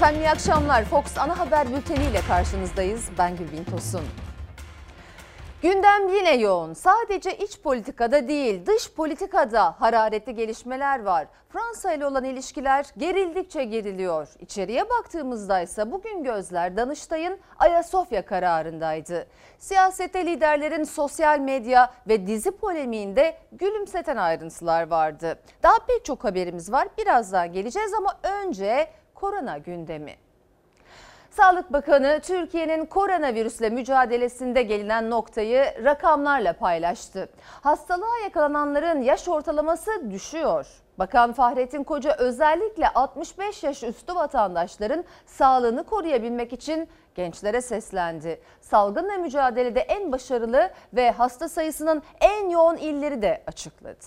Efendim iyi akşamlar. Fox Ana Haber Bülteni ile karşınızdayız. Ben Gülbin Tosun. Gündem yine yoğun. Sadece iç politikada değil, dış politikada hararetli gelişmeler var. Fransa ile olan ilişkiler gerildikçe geriliyor. İçeriye baktığımızda ise bugün gözler Danıştay'ın Ayasofya kararındaydı. Siyasette liderlerin sosyal medya ve dizi polemiğinde gülümseten ayrıntılar vardı. Daha pek çok haberimiz var. Birazdan geleceğiz ama önce korona gündemi. Sağlık Bakanı Türkiye'nin koronavirüsle mücadelesinde gelinen noktayı rakamlarla paylaştı. Hastalığa yakalananların yaş ortalaması düşüyor. Bakan Fahrettin Koca özellikle 65 yaş üstü vatandaşların sağlığını koruyabilmek için gençlere seslendi. Salgınla mücadelede en başarılı ve hasta sayısının en yoğun illeri de açıkladı.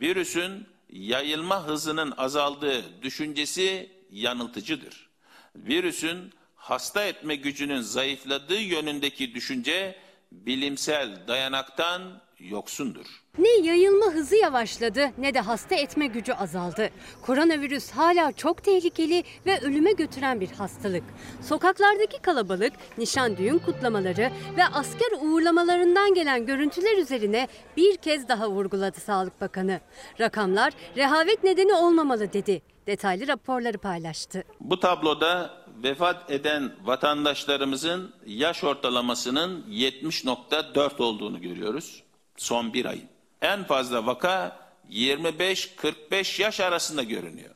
Virüsün yayılma hızının azaldığı düşüncesi yanıltıcıdır. Virüsün hasta etme gücünün zayıfladığı yönündeki düşünce bilimsel dayanaktan yoksundur. Ne yayılma hızı yavaşladı ne de hasta etme gücü azaldı. Koronavirüs hala çok tehlikeli ve ölüme götüren bir hastalık. Sokaklardaki kalabalık, nişan düğün kutlamaları ve asker uğurlamalarından gelen görüntüler üzerine bir kez daha vurguladı Sağlık Bakanı. Rakamlar rehavet nedeni olmamalı dedi. Detaylı raporları paylaştı. Bu tabloda vefat eden vatandaşlarımızın yaş ortalamasının 70.4 olduğunu görüyoruz son bir ayın. En fazla vaka 25-45 yaş arasında görünüyor.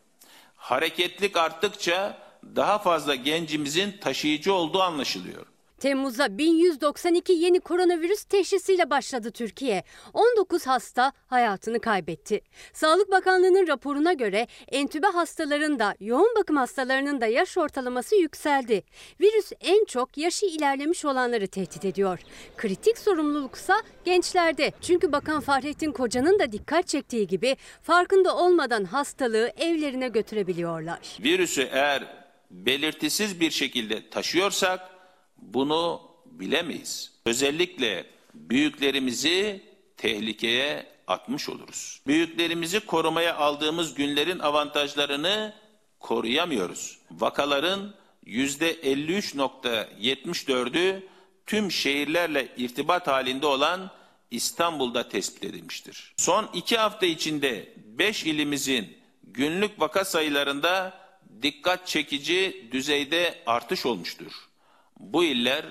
Hareketlik arttıkça daha fazla gencimizin taşıyıcı olduğu anlaşılıyor. Temmuz'a 1192 yeni koronavirüs teşhisiyle başladı Türkiye. 19 hasta hayatını kaybetti. Sağlık Bakanlığı'nın raporuna göre entübe hastaların da yoğun bakım hastalarının da yaş ortalaması yükseldi. Virüs en çok yaşı ilerlemiş olanları tehdit ediyor. Kritik sorumluluksa gençlerde. Çünkü Bakan Fahrettin Koca'nın da dikkat çektiği gibi farkında olmadan hastalığı evlerine götürebiliyorlar. Virüsü eğer belirtisiz bir şekilde taşıyorsak bunu bilemeyiz. Özellikle büyüklerimizi tehlikeye atmış oluruz. Büyüklerimizi korumaya aldığımız günlerin avantajlarını koruyamıyoruz. Vakaların %53.74'ü tüm şehirlerle irtibat halinde olan İstanbul'da tespit edilmiştir. Son iki hafta içinde 5 ilimizin günlük vaka sayılarında dikkat çekici düzeyde artış olmuştur. Bu iller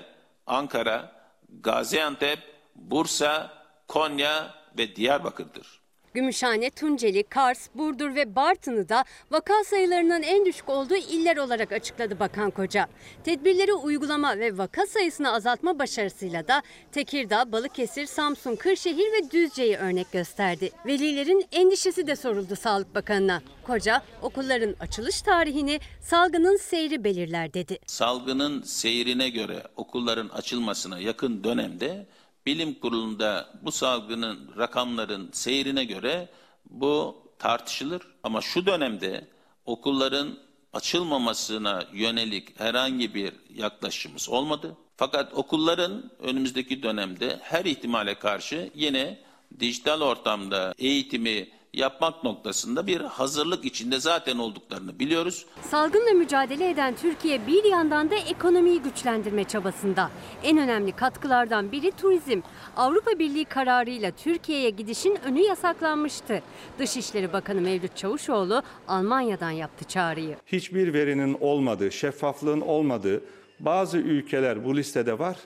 Ankara, Gaziantep, Bursa, Konya ve Diyarbakır'dır. Gümüşhane, Tunceli, Kars, Burdur ve Bartın'ı da vaka sayılarının en düşük olduğu iller olarak açıkladı Bakan Koca. Tedbirleri uygulama ve vaka sayısını azaltma başarısıyla da Tekirdağ, Balıkesir, Samsun, Kırşehir ve Düzce'yi örnek gösterdi. Velilerin endişesi de soruldu Sağlık Bakanı'na. Koca, okulların açılış tarihini salgının seyri belirler dedi. Salgının seyrine göre okulların açılmasına yakın dönemde bilim kurulunda bu salgının rakamların seyrine göre bu tartışılır. Ama şu dönemde okulların açılmamasına yönelik herhangi bir yaklaşımımız olmadı. Fakat okulların önümüzdeki dönemde her ihtimale karşı yine dijital ortamda eğitimi yapmak noktasında bir hazırlık içinde zaten olduklarını biliyoruz. Salgınla mücadele eden Türkiye bir yandan da ekonomiyi güçlendirme çabasında. En önemli katkılardan biri turizm. Avrupa Birliği kararıyla Türkiye'ye gidişin önü yasaklanmıştı. Dışişleri Bakanı Mevlüt Çavuşoğlu Almanya'dan yaptı çağrıyı. Hiçbir verinin olmadığı, şeffaflığın olmadığı bazı ülkeler bu listede var.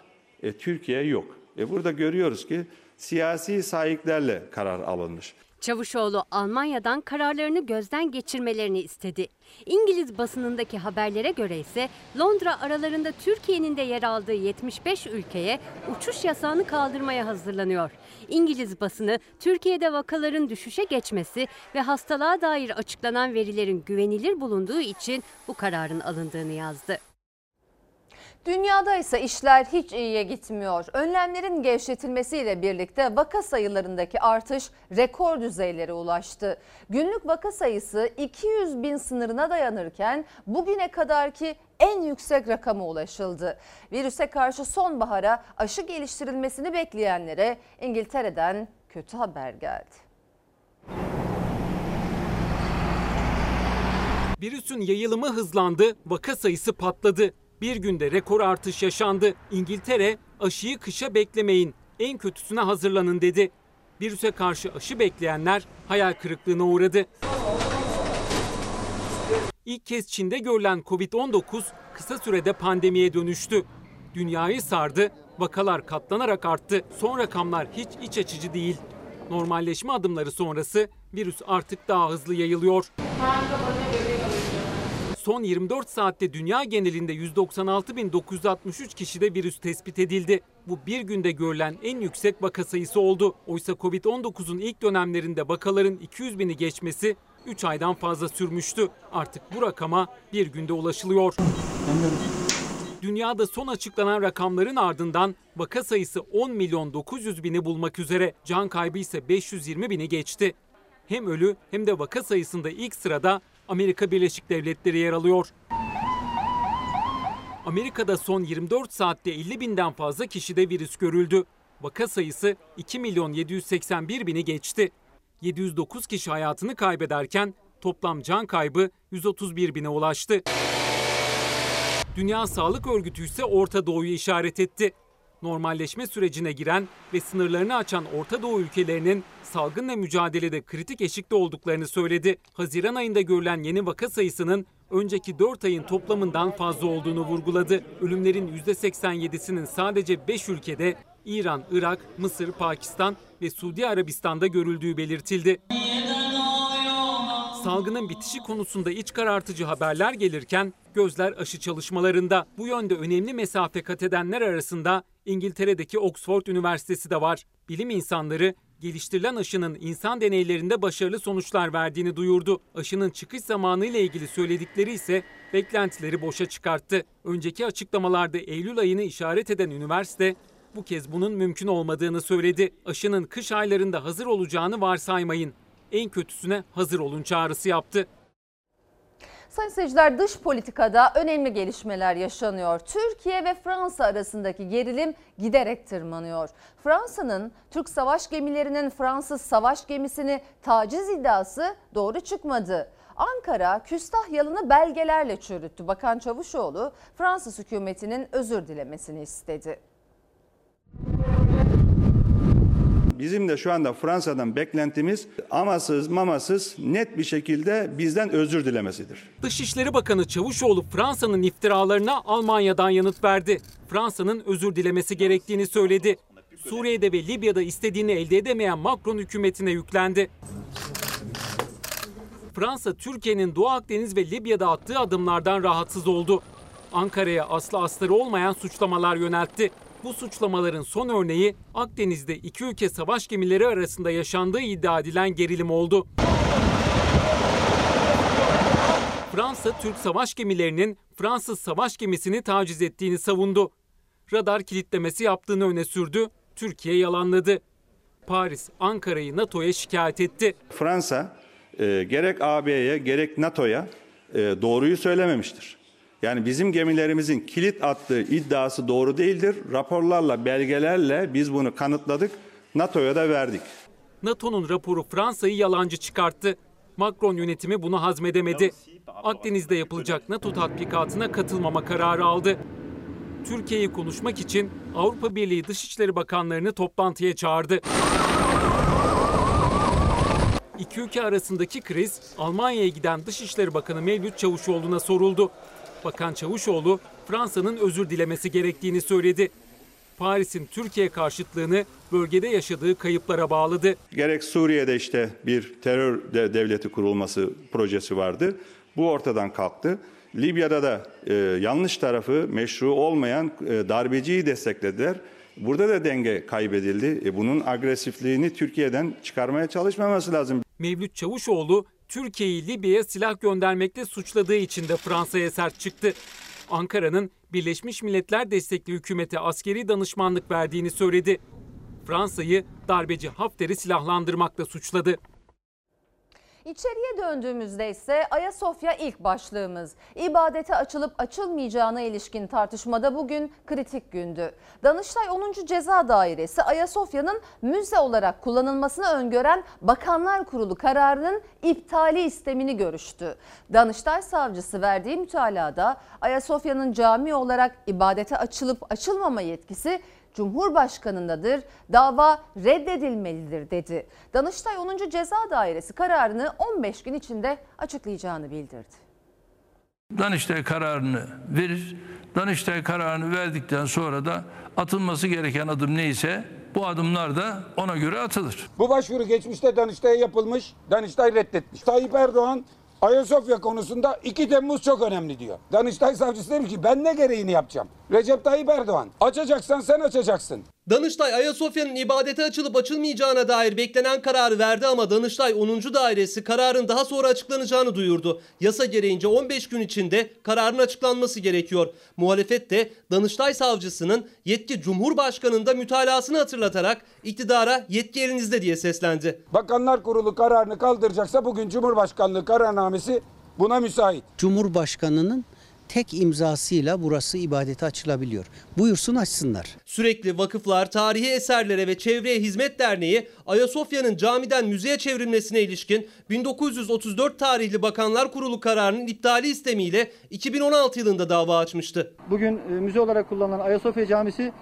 E, Türkiye yok. E, burada görüyoruz ki siyasi sahiplerle karar alınmış. Çavuşoğlu Almanya'dan kararlarını gözden geçirmelerini istedi. İngiliz basınındaki haberlere göre ise Londra aralarında Türkiye'nin de yer aldığı 75 ülkeye uçuş yasağını kaldırmaya hazırlanıyor. İngiliz basını Türkiye'de vakaların düşüşe geçmesi ve hastalığa dair açıklanan verilerin güvenilir bulunduğu için bu kararın alındığını yazdı. Dünyada ise işler hiç iyiye gitmiyor. Önlemlerin gevşetilmesiyle birlikte vaka sayılarındaki artış rekor düzeylere ulaştı. Günlük vaka sayısı 200 bin sınırına dayanırken bugüne kadarki en yüksek rakama ulaşıldı. Virüse karşı sonbahara aşı geliştirilmesini bekleyenlere İngiltere'den kötü haber geldi. Virüsün yayılımı hızlandı, vaka sayısı patladı. Bir günde rekor artış yaşandı. İngiltere aşıyı kışa beklemeyin, en kötüsüne hazırlanın dedi. Virüse karşı aşı bekleyenler hayal kırıklığına uğradı. İlk kez Çin'de görülen Covid-19 kısa sürede pandemiye dönüştü. Dünyayı sardı, vakalar katlanarak arttı. Son rakamlar hiç iç açıcı değil. Normalleşme adımları sonrası virüs artık daha hızlı yayılıyor. Son 24 saatte dünya genelinde 196.963 kişide virüs tespit edildi. Bu bir günde görülen en yüksek vaka sayısı oldu. Oysa Covid-19'un ilk dönemlerinde vakaların 200 bini geçmesi 3 aydan fazla sürmüştü. Artık bu rakama bir günde ulaşılıyor. Dünyada son açıklanan rakamların ardından vaka sayısı 10 milyon 900 bini bulmak üzere. Can kaybı ise 520 bini geçti. Hem ölü hem de vaka sayısında ilk sırada Amerika Birleşik Devletleri yer alıyor. Amerika'da son 24 saatte 50 binden fazla kişide virüs görüldü. Vaka sayısı 2 milyon 781 bini geçti. 709 kişi hayatını kaybederken toplam can kaybı 131 bine ulaştı. Dünya Sağlık Örgütü ise Orta Doğu'yu işaret etti. Normalleşme sürecine giren ve sınırlarını açan Orta Doğu ülkelerinin salgınla mücadelede kritik eşikte olduklarını söyledi. Haziran ayında görülen yeni vaka sayısının önceki 4 ayın toplamından fazla olduğunu vurguladı. Ölümlerin %87'sinin sadece 5 ülkede İran, Irak, Mısır, Pakistan ve Suudi Arabistan'da görüldüğü belirtildi. Salgının bitişi konusunda iç karartıcı haberler gelirken gözler aşı çalışmalarında. Bu yönde önemli mesafe kat edenler arasında İngiltere'deki Oxford Üniversitesi de var. Bilim insanları geliştirilen aşının insan deneylerinde başarılı sonuçlar verdiğini duyurdu. Aşının çıkış zamanı ile ilgili söyledikleri ise beklentileri boşa çıkarttı. Önceki açıklamalarda Eylül ayını işaret eden üniversite bu kez bunun mümkün olmadığını söyledi. Aşının kış aylarında hazır olacağını varsaymayın. En kötüsüne hazır olun çağrısı yaptı. Sayın seyirciler dış politikada önemli gelişmeler yaşanıyor. Türkiye ve Fransa arasındaki gerilim giderek tırmanıyor. Fransa'nın Türk savaş gemilerinin Fransız savaş gemisini taciz iddiası doğru çıkmadı. Ankara küstah yalını belgelerle çürüttü. Bakan Çavuşoğlu Fransız hükümetinin özür dilemesini istedi. Bizim de şu anda Fransa'dan beklentimiz amasız mamasız net bir şekilde bizden özür dilemesidir. Dışişleri Bakanı Çavuşoğlu Fransa'nın iftiralarına Almanya'dan yanıt verdi. Fransa'nın özür dilemesi gerektiğini söyledi. Suriye'de ve Libya'da istediğini elde edemeyen Macron hükümetine yüklendi. Fransa, Türkiye'nin Doğu Akdeniz ve Libya'da attığı adımlardan rahatsız oldu. Ankara'ya aslı astarı olmayan suçlamalar yöneltti. Bu suçlamaların son örneği Akdeniz'de iki ülke savaş gemileri arasında yaşandığı iddia edilen gerilim oldu. Fransa, Türk savaş gemilerinin Fransız savaş gemisini taciz ettiğini savundu. Radar kilitlemesi yaptığını öne sürdü. Türkiye yalanladı. Paris, Ankara'yı NATO'ya şikayet etti. Fransa e, gerek AB'ye gerek NATO'ya e, doğruyu söylememiştir. Yani bizim gemilerimizin kilit attığı iddiası doğru değildir. Raporlarla, belgelerle biz bunu kanıtladık. NATO'ya da verdik. NATO'nun raporu Fransa'yı yalancı çıkarttı. Macron yönetimi bunu hazmedemedi. Akdeniz'de yapılacak NATO tatbikatına katılmama kararı aldı. Türkiye'yi konuşmak için Avrupa Birliği Dışişleri Bakanlarını toplantıya çağırdı. İki ülke arasındaki kriz Almanya'ya giden Dışişleri Bakanı Mevlüt Çavuşoğlu'na soruldu. Bakan Çavuşoğlu Fransa'nın özür dilemesi gerektiğini söyledi. Paris'in Türkiye karşıtlığını bölgede yaşadığı kayıplara bağladı. Gerek Suriye'de işte bir terör de- devleti kurulması projesi vardı. Bu ortadan kalktı. Libya'da da e, yanlış tarafı meşru olmayan e, darbeciyi desteklediler. Burada da denge kaybedildi. E, bunun agresifliğini Türkiye'den çıkarmaya çalışmaması lazım. Mevlüt Çavuşoğlu Türkiye'yi Libya'ya silah göndermekle suçladığı için de Fransa'ya sert çıktı. Ankara'nın Birleşmiş Milletler destekli hükümete askeri danışmanlık verdiğini söyledi. Fransa'yı darbeci Hafter'i silahlandırmakla suçladı. İçeriye döndüğümüzde ise Ayasofya ilk başlığımız. İbadete açılıp açılmayacağına ilişkin tartışmada bugün kritik gündü. Danıştay 10. Ceza Dairesi Ayasofya'nın müze olarak kullanılmasını öngören Bakanlar Kurulu kararının iptali istemini görüştü. Danıştay savcısı verdiği mütalada Ayasofya'nın cami olarak ibadete açılıp açılmama yetkisi Cumhurbaşkanındadır. Dava reddedilmelidir dedi. Danıştay 10. Ceza Dairesi kararını 15 gün içinde açıklayacağını bildirdi. Danıştay kararını verir. Danıştay kararını verdikten sonra da atılması gereken adım neyse bu adımlar da ona göre atılır. Bu başvuru geçmişte Danıştay'a yapılmış. Danıştay reddetmiş. Tayyip Erdoğan Ayasofya konusunda 2 Temmuz çok önemli diyor. Danıştay savcısı demiş ki ben ne gereğini yapacağım? Recep Tayyip Erdoğan açacaksan sen açacaksın. Danıştay Ayasofya'nın ibadete açılıp açılmayacağına dair beklenen kararı verdi ama Danıştay 10. Dairesi kararın daha sonra açıklanacağını duyurdu. Yasa gereğince 15 gün içinde kararın açıklanması gerekiyor. Muhalefet de Danıştay savcısının yetki Cumhurbaşkanı'nda mütalasını hatırlatarak iktidara yetki elinizde diye seslendi. Bakanlar Kurulu kararını kaldıracaksa bugün Cumhurbaşkanlığı kararnamesi buna müsait. Cumhurbaşkanının tek imzasıyla burası ibadete açılabiliyor. Buyursun açsınlar. Sürekli vakıflar, tarihi eserlere ve çevreye hizmet derneği Ayasofya'nın camiden müzeye çevrilmesine ilişkin 1934 tarihli Bakanlar Kurulu kararının iptali istemiyle 2016 yılında dava açmıştı. Bugün e, müze olarak kullanılan Ayasofya Camisi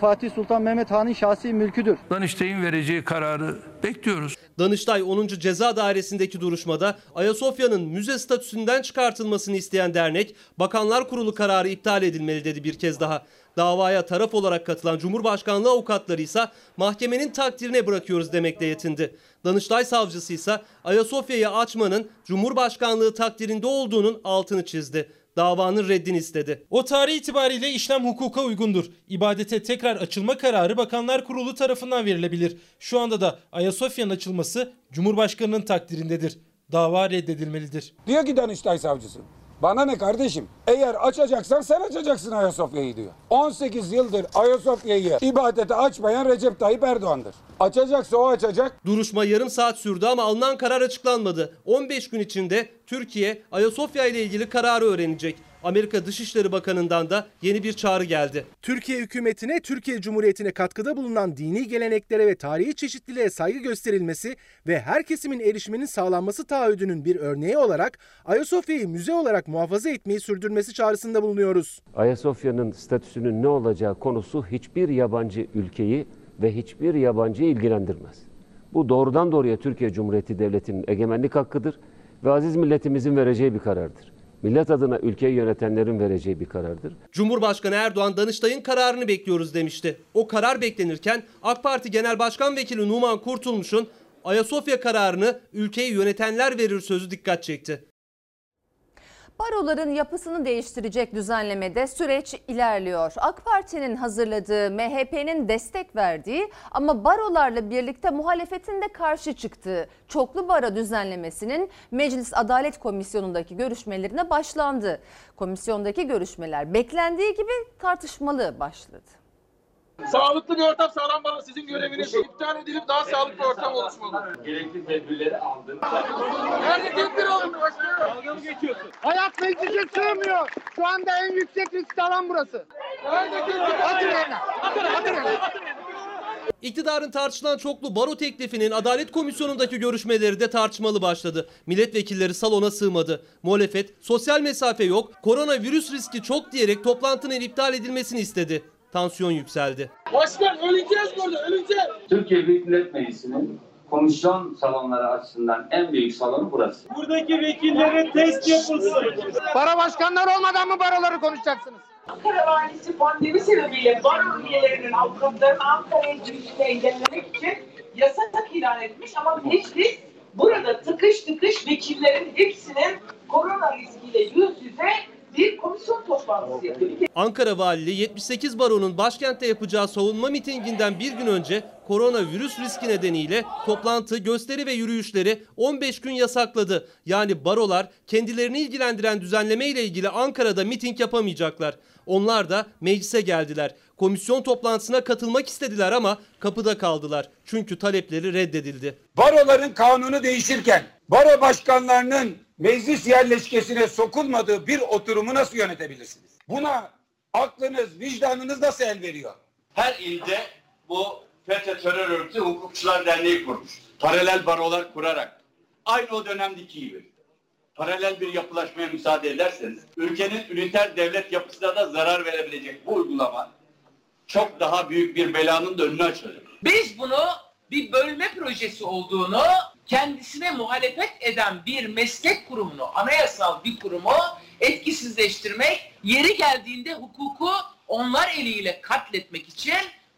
Fatih Sultan Mehmet Han'ın şahsi mülküdür. Danıştay'ın vereceği kararı bekliyoruz. Danıştay 10. Ceza Dairesi'ndeki duruşmada Ayasofya'nın müze statüsünden çıkartılmasını isteyen dernek, Bakanlar Kurulu kararı iptal edilmeli dedi bir kez daha. Davaya taraf olarak katılan Cumhurbaşkanlığı avukatları ise mahkemenin takdirine bırakıyoruz demekle yetindi. Danıştay savcısı ise Ayasofya'yı açmanın Cumhurbaşkanlığı takdirinde olduğunun altını çizdi. Davanın reddini istedi. O tarih itibariyle işlem hukuka uygundur. İbadete tekrar açılma kararı Bakanlar Kurulu tarafından verilebilir. Şu anda da Ayasofya'nın açılması Cumhurbaşkanının takdirindedir. Dava reddedilmelidir. Diyor ki Danıştay savcısı. Bana ne kardeşim? Eğer açacaksan sen açacaksın Ayasofya'yı diyor. 18 yıldır Ayasofya'yı ibadete açmayan Recep Tayyip Erdoğan'dır. Açacaksa o açacak. Duruşma yarım saat sürdü ama alınan karar açıklanmadı. 15 gün içinde Türkiye Ayasofya ile ilgili kararı öğrenecek. Amerika Dışişleri Bakanı'ndan da yeni bir çağrı geldi. Türkiye hükümetine, Türkiye Cumhuriyeti'ne katkıda bulunan dini geleneklere ve tarihi çeşitliliğe saygı gösterilmesi ve her kesimin erişiminin sağlanması taahhüdünün bir örneği olarak Ayasofya'yı müze olarak muhafaza etmeyi sürdürmesi çağrısında bulunuyoruz. Ayasofya'nın statüsünün ne olacağı konusu hiçbir yabancı ülkeyi ve hiçbir yabancıyı ilgilendirmez. Bu doğrudan doğruya Türkiye Cumhuriyeti Devleti'nin egemenlik hakkıdır ve aziz milletimizin vereceği bir karardır. Millet adına ülkeyi yönetenlerin vereceği bir karardır. Cumhurbaşkanı Erdoğan Danıştay'ın kararını bekliyoruz demişti. O karar beklenirken AK Parti Genel Başkan Vekili Numan Kurtulmuş'un Ayasofya kararını ülkeyi yönetenler verir sözü dikkat çekti. Baroların yapısını değiştirecek düzenlemede süreç ilerliyor. AK Parti'nin hazırladığı, MHP'nin destek verdiği ama barolarla birlikte muhalefetin de karşı çıktığı çoklu baro düzenlemesinin Meclis Adalet Komisyonu'ndaki görüşmelerine başlandı. Komisyondaki görüşmeler beklendiği gibi tartışmalı başladı. Sağlıklı bir ortam sağlanmalı. Sizin göreviniz iptal edilip daha sağlıklı bir ortam oluşmalı. Gerekli tedbirleri aldım. Nerede tedbir alındı başkanım? Dalga mı geçiyorsun? Hayat meclise sığmıyor. Şu anda en yüksek riskli alan burası. Nerede tedbir? Atın yerine. Atın, atın yerine. İktidarın tartışılan çoklu baro teklifinin Adalet Komisyonu'ndaki görüşmeleri de tartışmalı başladı. Milletvekilleri salona sığmadı. Muhalefet sosyal mesafe yok, koronavirüs riski çok diyerek toplantının iptal edilmesini istedi. Tansiyon yükseldi. Başkan öleceğiz burada öleceğiz. Türkiye Büyük Millet Meclisi'nin komisyon salonları açısından en büyük salonu burası. Buradaki vekillere test yapılsın. Para başkanlar olmadan mı baroları konuşacaksınız? Ankara valisi pandemi sebebiyle baro üyelerinin avukatlarının Ankara'ya girişini engellemek için yasak ilan etmiş ama meclis burada tıkış tıkış vekillerin hepsinin korona riskiyle yüz yüze bir komisyon toplantısı yapıyor. Ankara Valiliği 78 baronun başkentte yapacağı savunma mitinginden bir gün önce koronavirüs riski nedeniyle toplantı, gösteri ve yürüyüşleri 15 gün yasakladı. Yani barolar kendilerini ilgilendiren düzenleme ile ilgili Ankara'da miting yapamayacaklar. Onlar da meclise geldiler. Komisyon toplantısına katılmak istediler ama kapıda kaldılar. Çünkü talepleri reddedildi. Baroların kanunu değişirken Baro başkanlarının meclis yerleşkesine sokulmadığı bir oturumu nasıl yönetebilirsiniz? Buna aklınız, vicdanınız nasıl el veriyor? Her ilde bu FETÖ terör örgütü hukukçular derneği kurmuş. Paralel barolar kurarak. Aynı o dönemdeki gibi. Paralel bir yapılaşmaya müsaade ederseniz ülkenin üniter devlet yapısına da zarar verebilecek bu uygulama çok daha büyük bir belanın da önünü açacak. Biz bunu bir bölme projesi olduğunu kendisine muhalefet eden bir meslek kurumunu, anayasal bir kurumu etkisizleştirmek, yeri geldiğinde hukuku onlar eliyle katletmek için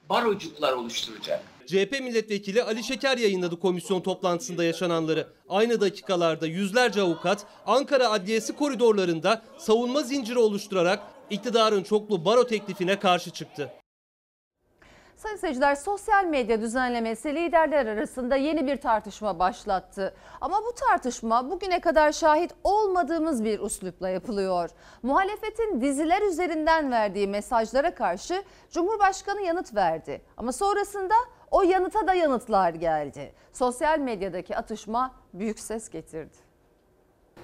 barocuklar oluşturacak. CHP milletvekili Ali Şeker yayınladı komisyon toplantısında yaşananları. Aynı dakikalarda yüzlerce avukat Ankara Adliyesi koridorlarında savunma zinciri oluşturarak iktidarın çoklu baro teklifine karşı çıktı. Sayın seyirciler sosyal medya düzenlemesi liderler arasında yeni bir tartışma başlattı. Ama bu tartışma bugüne kadar şahit olmadığımız bir üslupla yapılıyor. Muhalefetin diziler üzerinden verdiği mesajlara karşı Cumhurbaşkanı yanıt verdi. Ama sonrasında o yanıta da yanıtlar geldi. Sosyal medyadaki atışma büyük ses getirdi.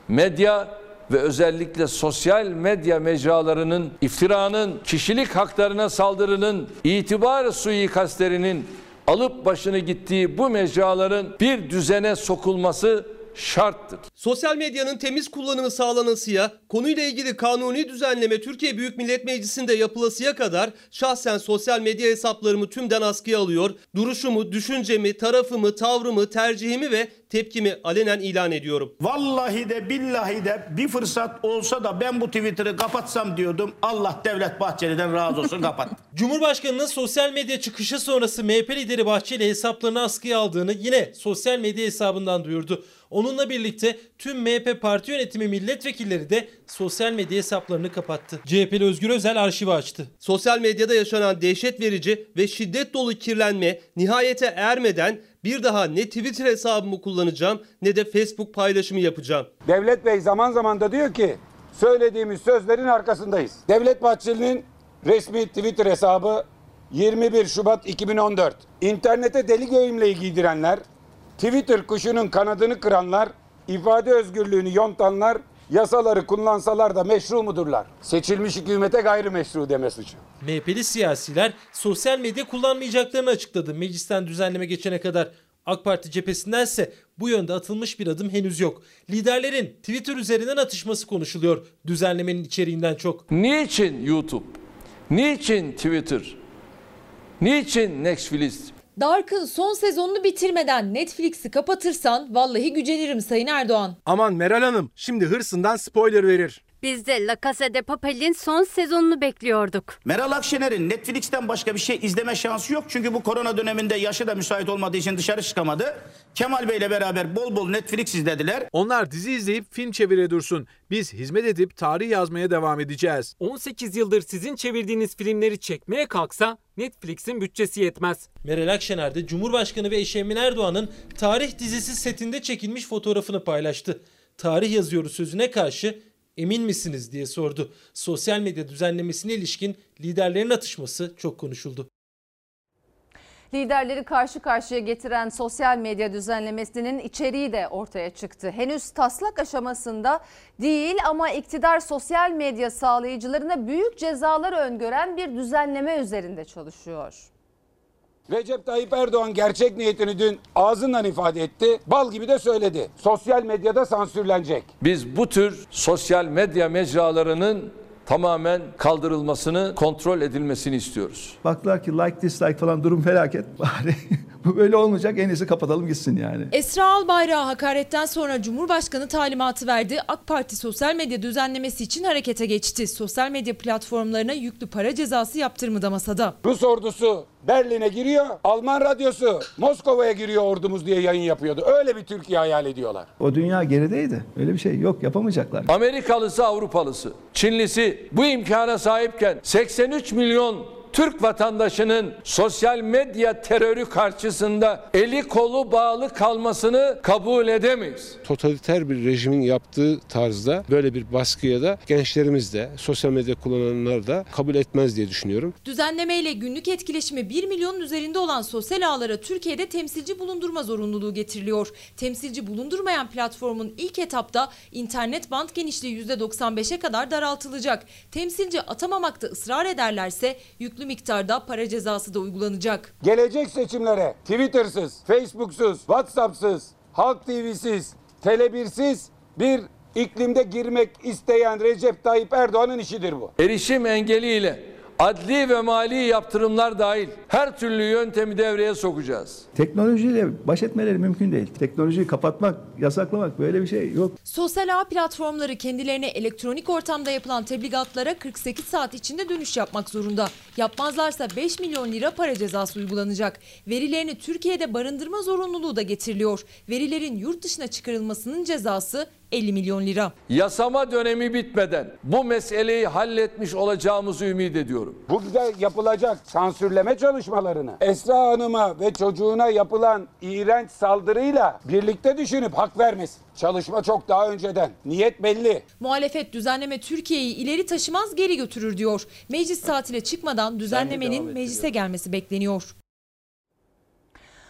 Medya ve özellikle sosyal medya mecralarının iftiranın, kişilik haklarına saldırının, itibar suikastlerinin alıp başını gittiği bu mecraların bir düzene sokulması şarttır. Sosyal medyanın temiz kullanımı sağlanasıya, konuyla ilgili kanuni düzenleme Türkiye Büyük Millet Meclisi'nde yapılasıya kadar şahsen sosyal medya hesaplarımı tümden askıya alıyor, duruşumu, düşüncemi, tarafımı, tavrımı, tercihimi ve tepkimi alenen ilan ediyorum. Vallahi de billahi de bir fırsat olsa da ben bu Twitter'ı kapatsam diyordum. Allah Devlet Bahçeli'den razı olsun kapat. Cumhurbaşkanının sosyal medya çıkışı sonrası MHP lideri Bahçeli hesaplarını askıya aldığını yine sosyal medya hesabından duyurdu. Onunla birlikte tüm MHP parti yönetimi milletvekilleri de sosyal medya hesaplarını kapattı. CHP'li Özgür Özel arşivi açtı. Sosyal medyada yaşanan dehşet verici ve şiddet dolu kirlenme nihayete ermeden bir daha ne Twitter hesabımı kullanacağım ne de Facebook paylaşımı yapacağım. Devlet Bey zaman zaman da diyor ki söylediğimiz sözlerin arkasındayız. Devlet Bahçeli'nin resmi Twitter hesabı 21 Şubat 2014. İnternete deli göğümleyi giydirenler, Twitter kuşunun kanadını kıranlar, ifade özgürlüğünü yontanlar, yasaları kullansalar da meşru mudurlar? Seçilmiş hükümete gayrimeşru deme suçu. MHP'li siyasiler sosyal medya kullanmayacaklarını açıkladı meclisten düzenleme geçene kadar. AK Parti cephesindense bu yönde atılmış bir adım henüz yok. Liderlerin Twitter üzerinden atışması konuşuluyor düzenlemenin içeriğinden çok. Niçin YouTube? Niçin Twitter? Niçin Netflix? Dark'ın son sezonunu bitirmeden Netflix'i kapatırsan vallahi gücenirim Sayın Erdoğan. Aman Meral Hanım şimdi hırsından spoiler verir. Biz de La Casa de Papel'in son sezonunu bekliyorduk. Meral Akşener'in Netflix'ten başka bir şey izleme şansı yok. Çünkü bu korona döneminde yaşı da müsait olmadığı için dışarı çıkamadı. Kemal Bey'le beraber bol bol Netflix izlediler. Onlar dizi izleyip film çevire dursun. Biz hizmet edip tarih yazmaya devam edeceğiz. 18 yıldır sizin çevirdiğiniz filmleri çekmeye kalksa Netflix'in bütçesi yetmez. Meral Akşener de Cumhurbaşkanı ve eşi Emine Erdoğan'ın tarih dizisi setinde çekilmiş fotoğrafını paylaştı. Tarih yazıyoruz sözüne karşı emin misiniz diye sordu. Sosyal medya düzenlemesine ilişkin liderlerin atışması çok konuşuldu. Liderleri karşı karşıya getiren sosyal medya düzenlemesinin içeriği de ortaya çıktı. Henüz taslak aşamasında değil ama iktidar sosyal medya sağlayıcılarına büyük cezalar öngören bir düzenleme üzerinde çalışıyor. Recep Tayyip Erdoğan gerçek niyetini dün ağzından ifade etti. Bal gibi de söyledi. Sosyal medyada sansürlenecek. Biz bu tür sosyal medya mecralarının tamamen kaldırılmasını, kontrol edilmesini istiyoruz. Baktılar ki like dislike falan durum felaket. Bari böyle olmayacak en iyisi kapatalım gitsin yani. Esra Albayrak'a hakaretten sonra Cumhurbaşkanı talimatı verdi. AK Parti sosyal medya düzenlemesi için harekete geçti. Sosyal medya platformlarına yüklü para cezası yaptırımı da masada. Rus ordusu Berlin'e giriyor, Alman radyosu Moskova'ya giriyor ordumuz diye yayın yapıyordu. Öyle bir Türkiye hayal ediyorlar. O dünya gerideydi. Öyle bir şey yok Amerikalısı, Avrupalısı, Çinlisi bu imkana sahipken 83 milyon Türk vatandaşının sosyal medya terörü karşısında eli kolu bağlı kalmasını kabul edemeyiz. Totaliter bir rejimin yaptığı tarzda böyle bir baskıya da gençlerimiz de sosyal medya kullananlar da kabul etmez diye düşünüyorum. Düzenlemeyle günlük etkileşimi 1 milyonun üzerinde olan sosyal ağlara Türkiye'de temsilci bulundurma zorunluluğu getiriliyor. Temsilci bulundurmayan platformun ilk etapta internet band genişliği %95'e kadar daraltılacak. Temsilci atamamakta ısrar ederlerse yüklü miktarda para cezası da uygulanacak. Gelecek seçimlere Twitter'sız, Facebook'suz, WhatsApp'sız, Halk TV'siz, Tele1'siz bir iklimde girmek isteyen Recep Tayyip Erdoğan'ın işidir bu. Erişim engeliyle adli ve mali yaptırımlar dahil her türlü yöntemi devreye sokacağız. Teknolojiyle baş etmeleri mümkün değil. Teknolojiyi kapatmak, yasaklamak böyle bir şey yok. Sosyal ağ platformları kendilerine elektronik ortamda yapılan tebligatlara 48 saat içinde dönüş yapmak zorunda. Yapmazlarsa 5 milyon lira para cezası uygulanacak. Verilerini Türkiye'de barındırma zorunluluğu da getiriliyor. Verilerin yurt dışına çıkarılmasının cezası 50 milyon lira. Yasama dönemi bitmeden bu meseleyi halletmiş olacağımızı ümit ediyorum. Burada yapılacak sansürleme çalışmalarını Esra Hanım'a ve çocuğuna yapılan iğrenç saldırıyla birlikte düşünüp hak vermesin. Çalışma çok daha önceden. Niyet belli. Muhalefet düzenleme Türkiye'yi ileri taşımaz geri götürür diyor. Meclis tatile çıkmadan düzenlemenin meclise gelmesi bekleniyor.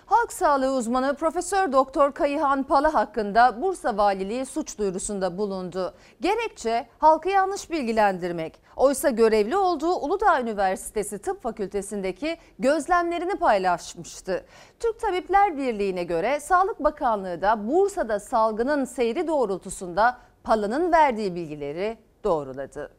Halk sağlığı uzmanı Profesör Doktor Kayıhan Pala hakkında Bursa Valiliği suç duyurusunda bulundu. Gerekçe halkı yanlış bilgilendirmek. Oysa görevli olduğu Uludağ Üniversitesi Tıp Fakültesindeki gözlemlerini paylaşmıştı. Türk Tabipler Birliği'ne göre Sağlık Bakanlığı da Bursa'da salgının seyri doğrultusunda Pala'nın verdiği bilgileri doğruladı.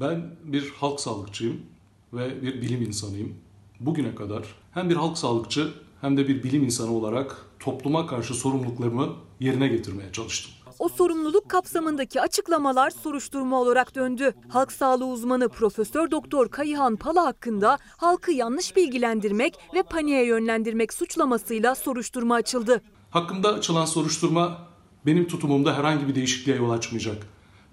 Ben bir halk sağlıkçıyım ve bir bilim insanıyım. Bugüne kadar hem bir halk sağlıkçı hem de bir bilim insanı olarak topluma karşı sorumluluklarımı yerine getirmeye çalıştım. O sorumluluk kapsamındaki açıklamalar soruşturma olarak döndü. Halk sağlığı uzmanı Profesör Doktor Kayıhan Pala hakkında halkı yanlış bilgilendirmek ve paniğe yönlendirmek suçlamasıyla soruşturma açıldı. Hakkımda açılan soruşturma benim tutumumda herhangi bir değişikliğe yol açmayacak.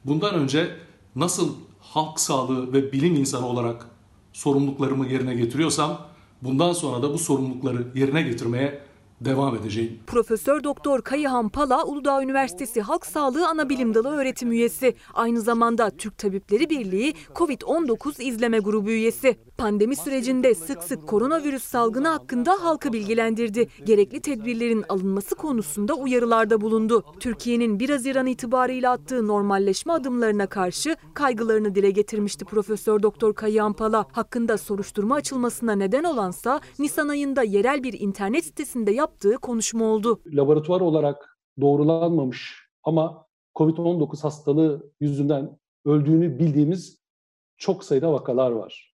Bundan önce nasıl halk sağlığı ve bilim insanı olarak sorumluluklarımı yerine getiriyorsam bundan sonra da bu sorumlulukları yerine getirmeye devam edeceğim. Profesör Doktor Kayıhan Pala Uludağ Üniversitesi Halk Sağlığı Anabilim Dalı öğretim üyesi. Aynı zamanda Türk Tabipleri Birliği COVID-19 izleme grubu üyesi. Pandemi sürecinde sık sık koronavirüs salgını hakkında halkı bilgilendirdi. Gerekli tedbirlerin alınması konusunda uyarılarda bulundu. Türkiye'nin 1 Haziran itibarıyla attığı normalleşme adımlarına karşı kaygılarını dile getirmişti Profesör Doktor Kayıhan Pala. Hakkında soruşturma açılmasına neden olansa Nisan ayında yerel bir internet sitesinde yaptığı konuşma oldu. Laboratuvar olarak doğrulanmamış ama COVID-19 hastalığı yüzünden öldüğünü bildiğimiz çok sayıda vakalar var.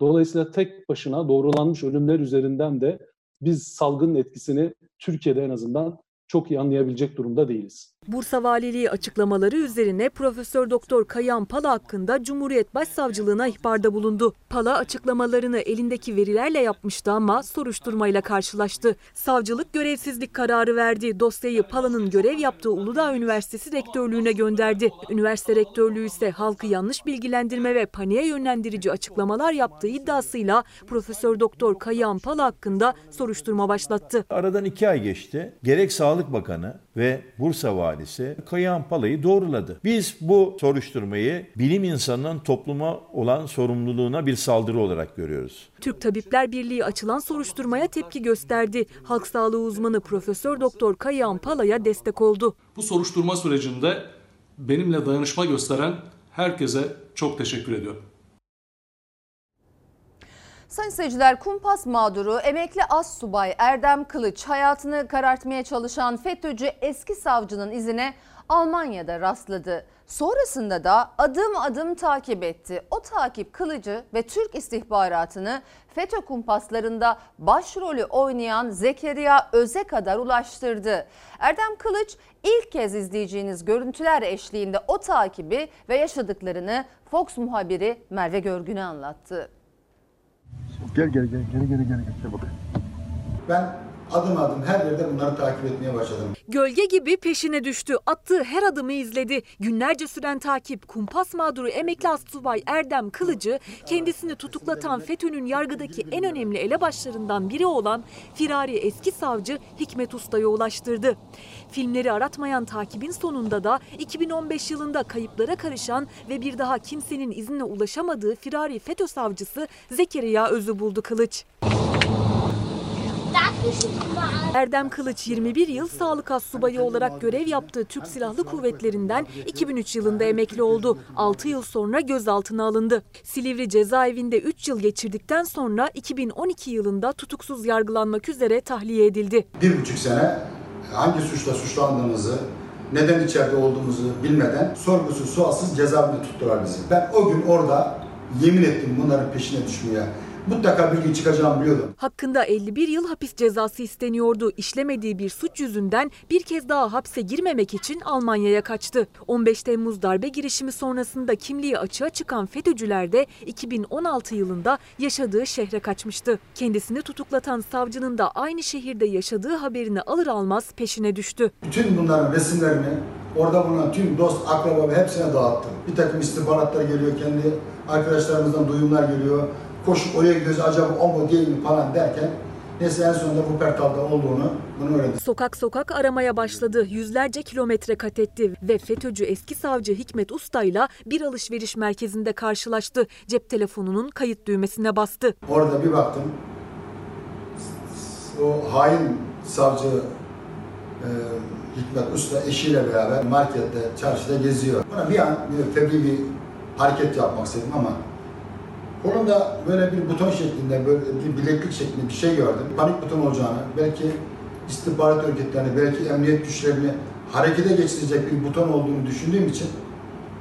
Dolayısıyla tek başına doğrulanmış ölümler üzerinden de biz salgının etkisini Türkiye'de en azından çok iyi anlayabilecek durumda değiliz. Bursa Valiliği açıklamaları üzerine Profesör Doktor Kayan Pala hakkında Cumhuriyet Başsavcılığına ihbarda bulundu. Pala açıklamalarını elindeki verilerle yapmıştı ama soruşturmayla karşılaştı. Savcılık görevsizlik kararı verdi. Dosyayı Pala'nın görev yaptığı Uludağ Üniversitesi Rektörlüğü'ne gönderdi. Üniversite Rektörlüğü ise halkı yanlış bilgilendirme ve paniğe yönlendirici açıklamalar yaptığı iddiasıyla Profesör Doktor Kayan Pala hakkında soruşturma başlattı. Aradan iki ay geçti. Gerek Sağlık Bakanı ve Bursa Valisi Kayahan Pala'yı doğruladı. Biz bu soruşturmayı bilim insanının topluma olan sorumluluğuna bir saldırı olarak görüyoruz. Türk Tabipler Birliği açılan soruşturmaya tepki gösterdi. Halk sağlığı uzmanı Profesör Doktor Kayahan Pala'ya destek oldu. Bu soruşturma sürecinde benimle dayanışma gösteren herkese çok teşekkür ediyorum. Sayın seyirciler kumpas mağduru emekli as subay Erdem Kılıç hayatını karartmaya çalışan FETÖ'cü eski savcının izine Almanya'da rastladı. Sonrasında da adım adım takip etti. O takip Kılıcı ve Türk istihbaratını FETÖ kumpaslarında başrolü oynayan Zekeriya Öz'e kadar ulaştırdı. Erdem Kılıç ilk kez izleyeceğiniz görüntüler eşliğinde o takibi ve yaşadıklarını Fox muhabiri Merve Görgün'e anlattı. Gel gel gel geri geri geri gel bak. Ben adım adım her yerde bunları takip etmeye başladım. Gölge gibi peşine düştü. Attığı her adımı izledi. Günlerce süren takip kumpas mağduru emekli astsubay Erdem Kılıcı kendisini tutuklatan FETÖ'nün yargıdaki en önemli elebaşlarından biri olan firari eski savcı Hikmet Usta'ya ulaştırdı. Filmleri aratmayan takibin sonunda da 2015 yılında kayıplara karışan ve bir daha kimsenin iznine ulaşamadığı firari FETÖ savcısı Zekeriya Öz'ü buldu Kılıç. Erdem Kılıç 21 yıl sağlık astsubayı olarak görev yaptığı Türk Silahlı Kuvvetleri'nden 2003 yılında emekli oldu. 6 yıl sonra gözaltına alındı. Silivri cezaevinde 3 yıl geçirdikten sonra 2012 yılında tutuksuz yargılanmak üzere tahliye edildi. Bir buçuk sene hangi suçla suçlandığımızı, neden içeride olduğumuzu bilmeden sorgusuz sualsız cezaevinde tuttular bizi. Ben o gün orada yemin ettim bunların peşine düşmeye. Mutlaka bir gün çıkacağımı biliyordum. Hakkında 51 yıl hapis cezası isteniyordu. İşlemediği bir suç yüzünden bir kez daha hapse girmemek için Almanya'ya kaçtı. 15 Temmuz darbe girişimi sonrasında kimliği açığa çıkan FETÖ'cüler de 2016 yılında yaşadığı şehre kaçmıştı. Kendisini tutuklatan savcının da aynı şehirde yaşadığı haberini alır almaz peşine düştü. Bütün bunların resimlerini orada bulunan tüm dost, akraba ve hepsine dağıttım. Bir takım istihbaratlar geliyor, kendi arkadaşlarımızdan duyumlar geliyor. Koşup oraya gidiyoruz acaba o mu değil mi falan derken neyse en sonunda bu Pertal'da olduğunu bunu öğrendik. Sokak sokak aramaya başladı. Yüzlerce kilometre kat etti ve FETÖ'cü eski savcı Hikmet Usta'yla bir alışveriş merkezinde karşılaştı. Cep telefonunun kayıt düğmesine bastı. Orada bir baktım o hain savcı e, Hikmet Usta eşiyle beraber markette, çarşıda geziyor. Buna bir an bir fevri bir hareket yapmak istedim ama kolumda böyle bir buton şeklinde, böyle bir bileklik şeklinde bir şey gördüm. Panik buton olacağını, belki istihbarat örgütlerini, belki emniyet güçlerini harekete geçirecek bir buton olduğunu düşündüğüm için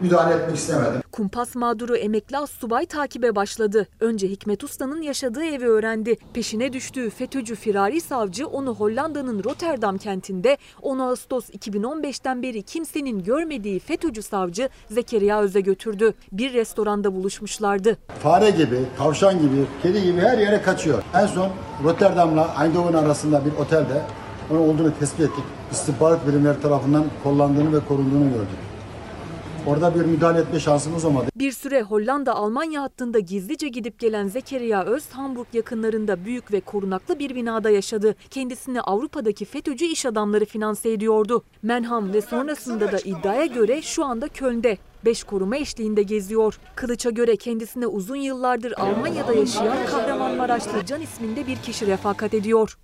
müdahale etmek istemedim. Kumpas mağduru emekli astsubay takibe başladı. Önce Hikmet Usta'nın yaşadığı evi öğrendi. Peşine düştüğü FETÖ'cü firari savcı onu Hollanda'nın Rotterdam kentinde 10 Ağustos 2015'ten beri kimsenin görmediği FETÖ'cü savcı Zekeriya Öz'e götürdü. Bir restoranda buluşmuşlardı. Fare gibi, tavşan gibi, kedi gibi her yere kaçıyor. En son Rotterdam'la Eindhoven arasında bir otelde onun olduğunu tespit ettik. İstihbarat birimleri tarafından kollandığını ve korunduğunu gördük. Orada bir müdahale etme şansımız olmadı. Bir süre Hollanda-Almanya hattında gizlice gidip gelen Zekeriya Öz, Hamburg yakınlarında büyük ve korunaklı bir binada yaşadı. Kendisini Avrupa'daki FETÖ'cü iş adamları finanse ediyordu. Menham ve sonrasında da iddiaya göre şu anda Köln'de. Beş koruma eşliğinde geziyor. Kılıç'a göre kendisine uzun yıllardır Almanya'da yaşayan Kahramanmaraşlı Can isminde bir kişi refakat ediyor.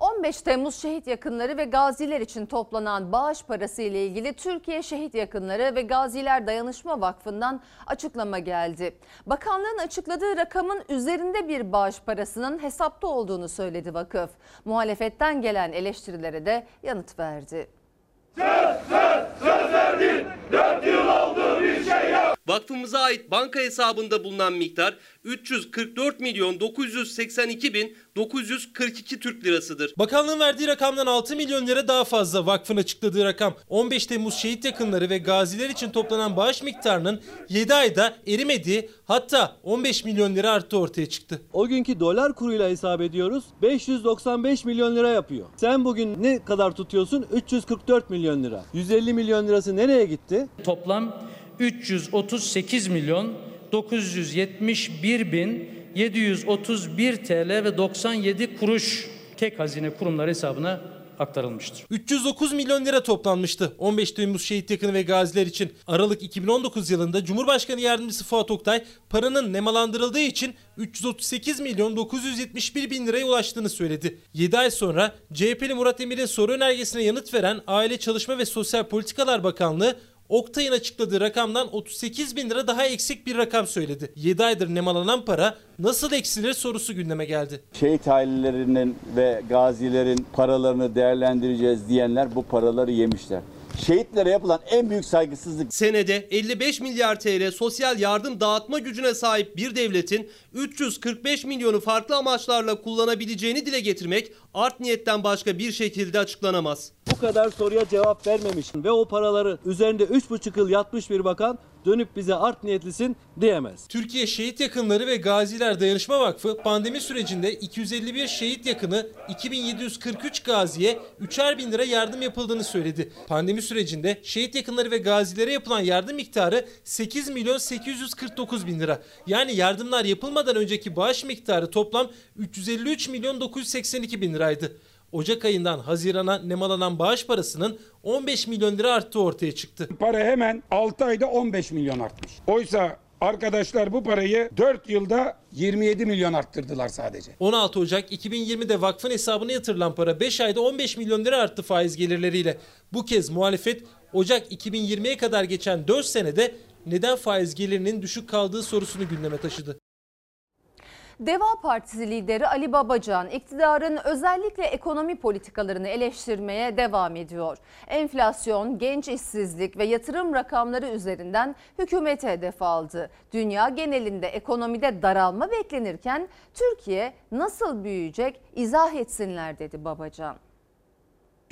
15 Temmuz şehit yakınları ve gaziler için toplanan bağış parası ile ilgili Türkiye Şehit Yakınları ve Gaziler Dayanışma Vakfı'ndan açıklama geldi. Bakanlığın açıkladığı rakamın üzerinde bir bağış parasının hesapta olduğunu söyledi vakıf. Muhalefetten gelen eleştirilere de yanıt verdi. Vakfımıza ait banka hesabında bulunan miktar 344 milyon 982 bin 942 Türk lirasıdır. Bakanlığın verdiği rakamdan 6 milyon lira daha fazla vakfın açıkladığı rakam. 15 Temmuz şehit yakınları ve gaziler için toplanan bağış miktarının 7 ayda erimediği hatta 15 milyon lira arttı ortaya çıktı. O günkü dolar kuruyla hesap ediyoruz. 595 milyon lira yapıyor. Sen bugün ne kadar tutuyorsun? 344 milyon lira. 150 milyon lirası nereye gitti? Toplam 338 milyon 971 bin 731 TL ve 97 kuruş tek hazine kurumları hesabına aktarılmıştır. 309 milyon lira toplanmıştı 15 Temmuz şehit yakını ve gaziler için. Aralık 2019 yılında Cumhurbaşkanı Yardımcısı Fuat Oktay paranın nemalandırıldığı için 338 milyon 971 bin liraya ulaştığını söyledi. 7 ay sonra CHP'li Murat Emir'in soru önergesine yanıt veren Aile Çalışma ve Sosyal Politikalar Bakanlığı Oktay'ın açıkladığı rakamdan 38 bin lira daha eksik bir rakam söyledi. 7 aydır nemalanan para nasıl eksilir sorusu gündeme geldi. Şehit ailelerinin ve gazilerin paralarını değerlendireceğiz diyenler bu paraları yemişler. Şehitlere yapılan en büyük saygısızlık. Senede 55 milyar TL sosyal yardım dağıtma gücüne sahip bir devletin 345 milyonu farklı amaçlarla kullanabileceğini dile getirmek art niyetten başka bir şekilde açıklanamaz. Bu kadar soruya cevap vermemiş ve o paraları üzerinde 3,5 yıl yatmış bir bakan dönüp bize art niyetlisin diyemez. Türkiye Şehit Yakınları ve Gaziler Dayanışma Vakfı pandemi sürecinde 251 şehit yakını 2743 gaziye 3'er bin lira yardım yapıldığını söyledi. Pandemi sürecinde şehit yakınları ve gazilere yapılan yardım miktarı 8 milyon 849 bin lira. Yani yardımlar yapılmadan önceki bağış miktarı toplam 353 milyon 982 bin liraydı. Ocak ayından Haziran'a nemalanan bağış parasının 15 milyon lira arttığı ortaya çıktı. Para hemen 6 ayda 15 milyon artmış. Oysa arkadaşlar bu parayı 4 yılda 27 milyon arttırdılar sadece. 16 Ocak 2020'de vakfın hesabına yatırılan para 5 ayda 15 milyon lira arttı faiz gelirleriyle. Bu kez muhalefet Ocak 2020'ye kadar geçen 4 senede neden faiz gelirinin düşük kaldığı sorusunu gündeme taşıdı. Deva Partisi lideri Ali Babacan iktidarın özellikle ekonomi politikalarını eleştirmeye devam ediyor. Enflasyon, genç işsizlik ve yatırım rakamları üzerinden hükümete hedef aldı. Dünya genelinde ekonomide daralma beklenirken Türkiye nasıl büyüyecek izah etsinler dedi Babacan.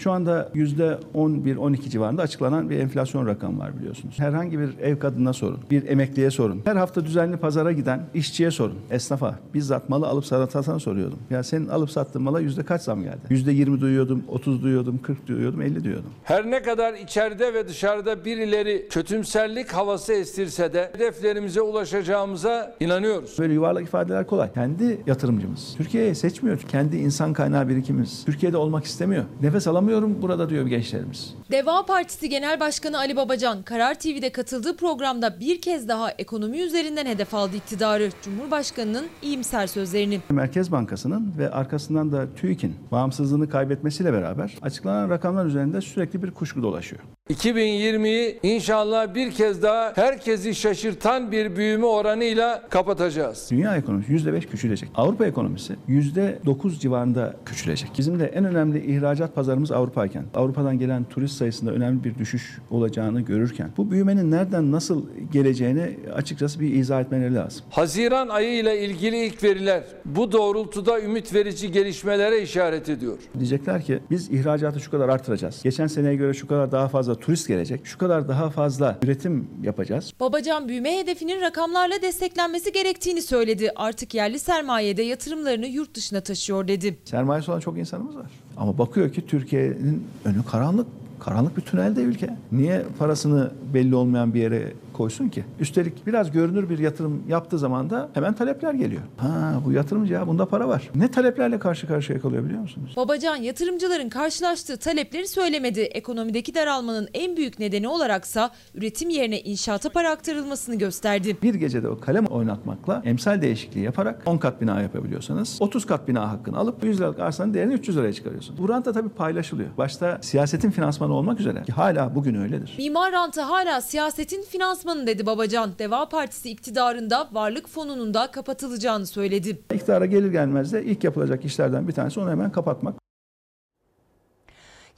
Şu anda %11-12 civarında açıklanan bir enflasyon rakamı var biliyorsunuz. Herhangi bir ev kadına sorun, bir emekliye sorun. Her hafta düzenli pazara giden işçiye sorun, esnafa. Bizzat malı alıp satasana soruyordum. Ya senin alıp sattığın mala yüzde kaç zam geldi? %20 duyuyordum, 30 duyuyordum, 40 duyuyordum, 50 duyuyordum. Her ne kadar içeride ve dışarıda birileri kötümserlik havası estirse de hedeflerimize ulaşacağımıza inanıyoruz. Böyle yuvarlak ifadeler kolay. Kendi yatırımcımız. Türkiye'yi seçmiyor. Kendi insan kaynağı birikimimiz. Türkiye'de olmak istemiyor. Nefes alamıyorum burada diyor gençlerimiz. Deva Partisi Genel Başkanı Ali Babacan, Karar TV'de katıldığı programda bir kez daha ekonomi üzerinden hedef aldı iktidarı. Cumhurbaşkanının iyimser sözlerini. Merkez Bankası'nın ve arkasından da TÜİK'in bağımsızlığını kaybetmesiyle beraber açıklanan rakamlar üzerinde sürekli bir kuşku dolaşıyor. 2020'yi inşallah bir kez daha herkesi şaşırtan bir büyüme oranıyla kapatacağız. Dünya ekonomisi %5 küçülecek. Avrupa ekonomisi %9 civarında küçülecek. Bizim de en önemli ihracat pazarımız Avrupa'yken, Avrupa'dan gelen turist sayısında önemli bir düşüş olacağını görürken, bu büyümenin nereden nasıl geleceğini açıkçası bir izah etmeleri lazım. Haziran ayı ile ilgili ilk veriler bu doğrultuda ümit verici gelişmelere işaret ediyor. Diyecekler ki biz ihracatı şu kadar artıracağız. Geçen seneye göre şu kadar daha fazla turist gelecek. Şu kadar daha fazla üretim yapacağız. Babacan büyüme hedefinin rakamlarla desteklenmesi gerektiğini söyledi. Artık yerli sermayede yatırımlarını yurt dışına taşıyor dedi. Sermayesi olan çok insanımız var. Ama bakıyor ki Türkiye'nin önü karanlık. Karanlık bir tünelde ülke. Niye parasını belli olmayan bir yere koysun ki? Üstelik biraz görünür bir yatırım yaptığı zaman da hemen talepler geliyor. Ha bu yatırımcı ya bunda para var. Ne taleplerle karşı karşıya kalıyor biliyor musunuz? Babacan yatırımcıların karşılaştığı talepleri söylemedi. Ekonomideki daralmanın en büyük nedeni olaraksa üretim yerine inşaata para aktarılmasını gösterdi. Bir gecede o kalem oynatmakla emsal değişikliği yaparak 10 kat bina yapabiliyorsanız 30 kat bina hakkını alıp 100 liralık arsanın değerini 300 liraya çıkarıyorsunuz. Bu rant da tabii paylaşılıyor. Başta siyasetin finansmanı olmak üzere ki hala bugün öyledir. Mimar rantı hala siyasetin finansmanı dedi Babacan. Deva Partisi iktidarında varlık fonunun da kapatılacağını söyledi. İktidara gelir gelmez de ilk yapılacak işlerden bir tanesi onu hemen kapatmak.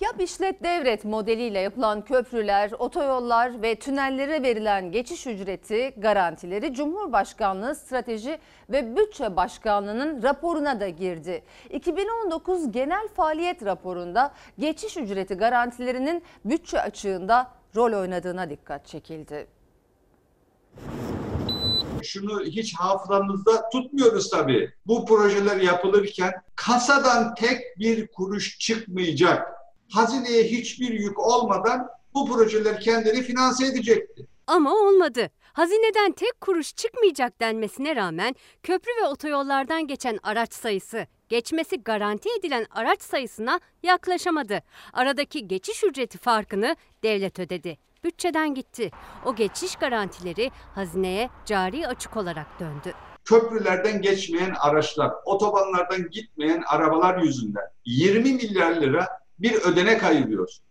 Yap işlet devret modeliyle yapılan köprüler, otoyollar ve tünellere verilen geçiş ücreti garantileri Cumhurbaşkanlığı Strateji ve Bütçe Başkanlığı'nın raporuna da girdi. 2019 genel faaliyet raporunda geçiş ücreti garantilerinin bütçe açığında rol oynadığına dikkat çekildi. Şunu hiç hafızamızda tutmuyoruz tabii. Bu projeler yapılırken kasadan tek bir kuruş çıkmayacak. Hazineye hiçbir yük olmadan bu projeler kendini finanse edecekti. Ama olmadı. Hazineden tek kuruş çıkmayacak denmesine rağmen köprü ve otoyollardan geçen araç sayısı geçmesi garanti edilen araç sayısına yaklaşamadı. Aradaki geçiş ücreti farkını devlet ödedi. Bütçeden gitti. O geçiş garantileri hazineye cari açık olarak döndü. Köprülerden geçmeyen araçlar, otobanlardan gitmeyen arabalar yüzünden 20 milyar lira bir ödenek ayırıyorsunuz.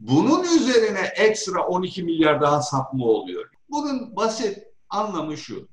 Bunun üzerine ekstra 12 milyar daha sapma oluyor. Bunun basit anlamı şu.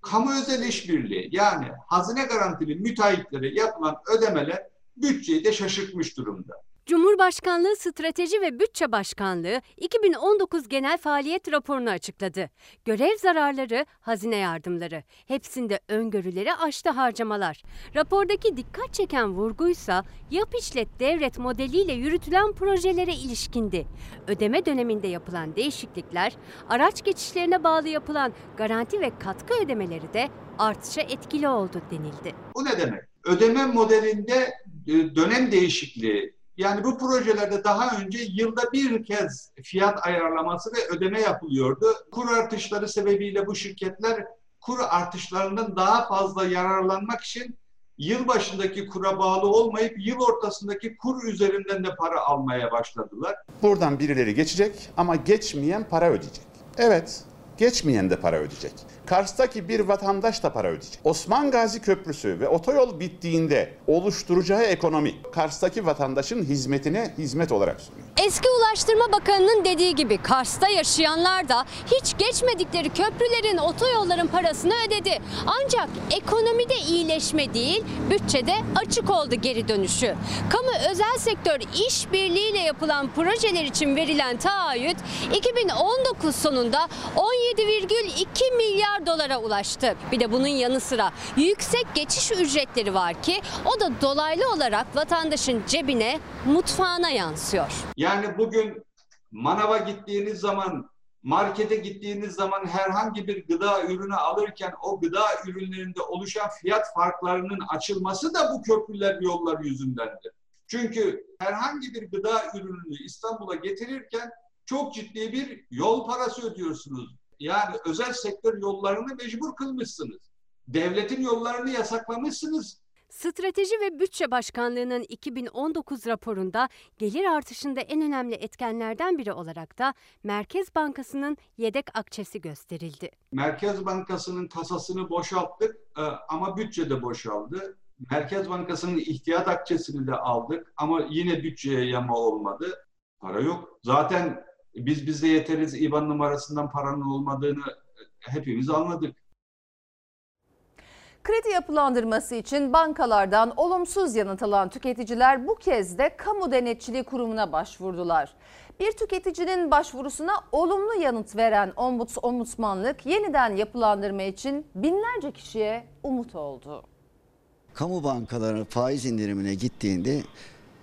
Kamu özel işbirliği yani hazine garantili müteahhitlere yapılan ödemeler bütçeyi de şaşırtmış durumda. Cumhurbaşkanlığı Strateji ve Bütçe Başkanlığı 2019 genel faaliyet raporunu açıkladı. Görev zararları, hazine yardımları, hepsinde öngörüleri aştı harcamalar. Rapordaki dikkat çeken vurguysa yap işlet devret modeliyle yürütülen projelere ilişkindi. Ödeme döneminde yapılan değişiklikler, araç geçişlerine bağlı yapılan garanti ve katkı ödemeleri de artışa etkili oldu denildi. Bu ne demek? Ödeme modelinde e, dönem değişikliği yani bu projelerde daha önce yılda bir kez fiyat ayarlaması ve ödeme yapılıyordu. Kur artışları sebebiyle bu şirketler kur artışlarından daha fazla yararlanmak için yıl başındaki kura bağlı olmayıp yıl ortasındaki kur üzerinden de para almaya başladılar. Buradan birileri geçecek ama geçmeyen para ödeyecek. Evet, geçmeyen de para ödeyecek. Kars'taki bir vatandaş da para ödeyecek. Osman Gazi Köprüsü ve otoyol bittiğinde oluşturacağı ekonomi Kars'taki vatandaşın hizmetine hizmet olarak sunuyor. Eski Ulaştırma Bakanı'nın dediği gibi Kars'ta yaşayanlar da hiç geçmedikleri köprülerin, otoyolların parasını ödedi. Ancak ekonomide iyileşme değil, bütçede açık oldu geri dönüşü. Kamu özel sektör işbirliğiyle yapılan projeler için verilen taahhüt 2019 sonunda 17,2 milyar dolara ulaştı. Bir de bunun yanı sıra yüksek geçiş ücretleri var ki o da dolaylı olarak vatandaşın cebine, mutfağına yansıyor. Yani bugün manava gittiğiniz zaman, markete gittiğiniz zaman herhangi bir gıda ürünü alırken o gıda ürünlerinde oluşan fiyat farklarının açılması da bu köprüler yollar yüzündendir. Çünkü herhangi bir gıda ürününü İstanbul'a getirirken çok ciddi bir yol parası ödüyorsunuz. Yani özel sektör yollarını mecbur kılmışsınız. Devletin yollarını yasaklamışsınız. Strateji ve Bütçe Başkanlığı'nın 2019 raporunda gelir artışında en önemli etkenlerden biri olarak da Merkez Bankası'nın yedek akçesi gösterildi. Merkez Bankası'nın kasasını boşalttık e, ama bütçe de boşaldı. Merkez Bankası'nın ihtiyat akçesini de aldık ama yine bütçeye yama olmadı. Para yok. Zaten biz bize yeteriz IBAN numarasından paranın olmadığını hepimiz anladık. Kredi yapılandırması için bankalardan olumsuz yanıt alan tüketiciler bu kez de Kamu Denetçiliği Kurumu'na başvurdular. Bir tüketicinin başvurusuna olumlu yanıt veren Ombuds Ombudsmanlık yeniden yapılandırma için binlerce kişiye umut oldu. Kamu bankaları faiz indirimine gittiğinde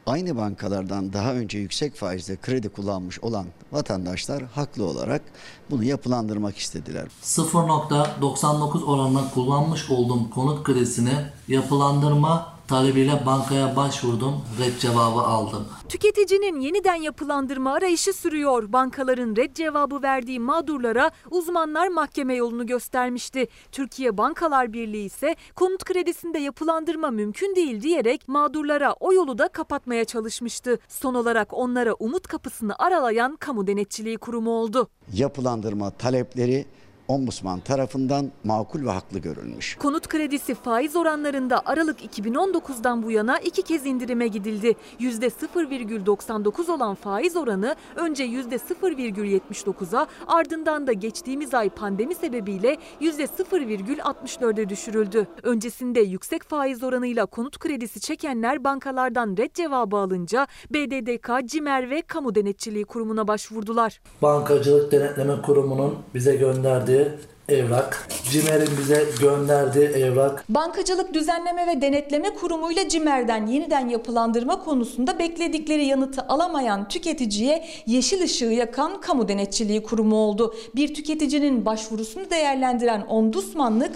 aynı bankalardan daha önce yüksek faizle kredi kullanmış olan vatandaşlar haklı olarak bunu yapılandırmak istediler. 0.99 oranla kullanmış olduğum konut kredisini yapılandırma talebiyle bankaya başvurdum, red cevabı aldım. Tüketicinin yeniden yapılandırma arayışı sürüyor. Bankaların red cevabı verdiği mağdurlara uzmanlar mahkeme yolunu göstermişti. Türkiye Bankalar Birliği ise konut kredisinde yapılandırma mümkün değil diyerek mağdurlara o yolu da kapatmaya çalışmıştı. Son olarak onlara umut kapısını aralayan Kamu Denetçiliği Kurumu oldu. Yapılandırma talepleri Ombudsman tarafından makul ve haklı görülmüş. Konut kredisi faiz oranlarında Aralık 2019'dan bu yana iki kez indirime gidildi. %0,99 olan faiz oranı önce %0,79'a ardından da geçtiğimiz ay pandemi sebebiyle %0,64'e düşürüldü. Öncesinde yüksek faiz oranıyla konut kredisi çekenler bankalardan red cevabı alınca BDDK, CİMER ve Kamu Denetçiliği Kurumu'na başvurdular. Bankacılık Denetleme Kurumu'nun bize gönderdiği evrak, CİMER'in bize gönderdiği evrak. Bankacılık Düzenleme ve Denetleme Kurumu ile CİMER'den yeniden yapılandırma konusunda bekledikleri yanıtı alamayan tüketiciye yeşil ışığı yakan Kamu Denetçiliği Kurumu oldu. Bir tüketicinin başvurusunu değerlendiren Ombudsmanlık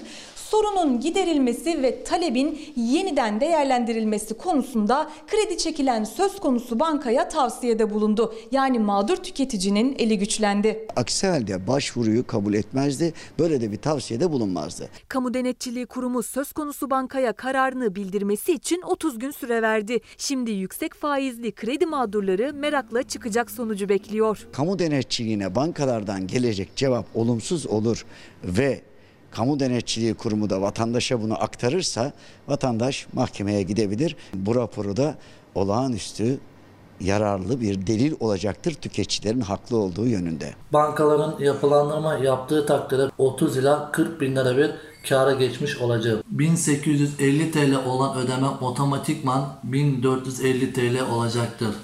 sorunun giderilmesi ve talebin yeniden değerlendirilmesi konusunda kredi çekilen söz konusu bankaya tavsiyede bulundu. Yani mağdur tüketicinin eli güçlendi. Aksi halde başvuruyu kabul etmezdi. Böyle de bir tavsiyede bulunmazdı. Kamu Denetçiliği Kurumu söz konusu bankaya kararını bildirmesi için 30 gün süre verdi. Şimdi yüksek faizli kredi mağdurları merakla çıkacak sonucu bekliyor. Kamu denetçiliğine bankalardan gelecek cevap olumsuz olur ve Kamu Denetçiliği Kurumu da vatandaşa bunu aktarırsa vatandaş mahkemeye gidebilir. Bu raporu da olağanüstü yararlı bir delil olacaktır tüketicilerin haklı olduğu yönünde. Bankaların yapılandırma yaptığı takdirde 30 ila 40 bin lira bir kâra geçmiş olacak. 1850 TL olan ödeme otomatikman 1450 TL olacaktır.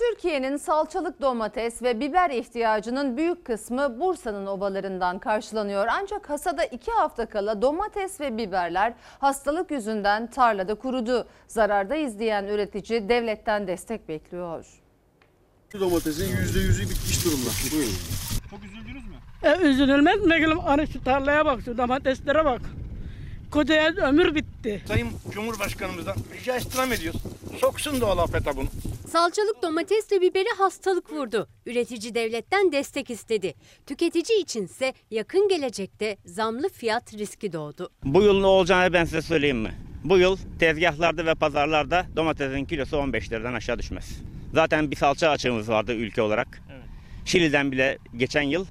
Türkiye'nin salçalık domates ve biber ihtiyacının büyük kısmı Bursa'nın ovalarından karşılanıyor. Ancak hasada iki hafta kala domates ve biberler hastalık yüzünden tarlada kurudu. Zararda izleyen üretici devletten destek bekliyor. Domatesin %100'ü bitmiş durumda. Buyurun. E, üzülülmez mi? Hani şu tarlaya bak, şu domateslere bak. Kocaya ömür bitti. Sayın Cumhurbaşkanımızdan rica istirham ediyoruz. Soksun doğal afete bunu. Salçalık domates ve biberi hastalık vurdu. Üretici devletten destek istedi. Tüketici içinse yakın gelecekte zamlı fiyat riski doğdu. Bu yıl ne olacağını ben size söyleyeyim mi? Bu yıl tezgahlarda ve pazarlarda domatesin kilosu 15 liradan aşağı düşmez. Zaten bir salça açığımız vardı ülke olarak. Şili'den bile geçen yıl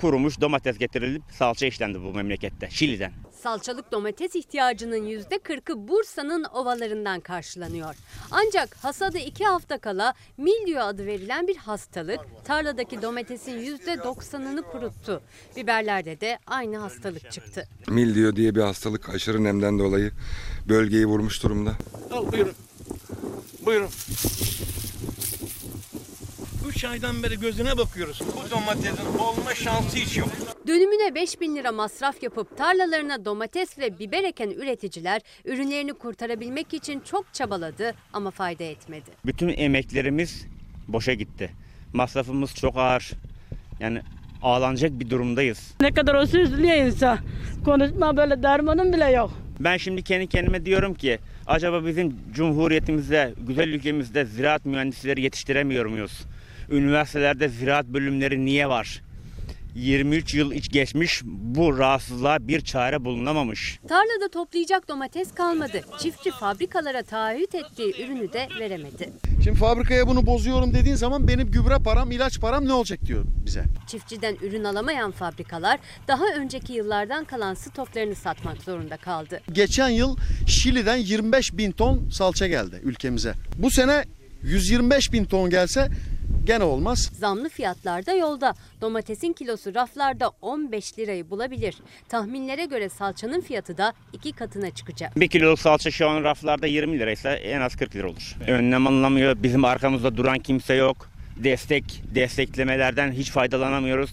kurumuş domates getirilip salça işlendi bu memlekette. Şili'den. Salçalık domates ihtiyacının %40'ı Bursa'nın ovalarından karşılanıyor. Ancak hasada iki hafta kala mildiyo adı verilen bir hastalık tarladaki domatesin %90'ını kuruttu. Biberlerde de aynı hastalık çıktı. Mildiyo diye bir hastalık aşırı nemden dolayı bölgeyi vurmuş durumda. Al buyurun. Buyurun. Üç aydan beri gözüne bakıyoruz. Bu domatesin olma şansı hiç yok. Dönümüne 5 bin lira masraf yapıp tarlalarına domates ve biber eken üreticiler ürünlerini kurtarabilmek için çok çabaladı ama fayda etmedi. Bütün emeklerimiz boşa gitti. Masrafımız çok ağır. Yani ağlanacak bir durumdayız. Ne kadar olsa üzülüyor insan. Konuşma böyle dermanım bile yok. Ben şimdi kendi kendime diyorum ki acaba bizim cumhuriyetimizde, güzel ülkemizde ziraat mühendisleri yetiştiremiyor muyuz? Üniversitelerde ziraat bölümleri niye var? 23 yıl iç geçmiş bu rahatsızlığa bir çare bulunamamış. Tarlada toplayacak domates kalmadı. Çiftçi fabrikalara taahhüt ettiği ürünü de veremedi. Şimdi fabrikaya bunu bozuyorum dediğin zaman benim gübre param, ilaç param ne olacak diyor bize. Çiftçiden ürün alamayan fabrikalar daha önceki yıllardan kalan stoklarını satmak zorunda kaldı. Geçen yıl Şili'den 25 bin ton salça geldi ülkemize. Bu sene 125 bin ton gelse gene olmaz. Zamlı fiyatlar da yolda. Domatesin kilosu raflarda 15 lirayı bulabilir. Tahminlere göre salçanın fiyatı da iki katına çıkacak. Bir kiloluk salça şu an raflarda 20 liraysa en az 40 lira olur. Önlem alınamıyor. Bizim arkamızda duran kimse yok. Destek, desteklemelerden hiç faydalanamıyoruz.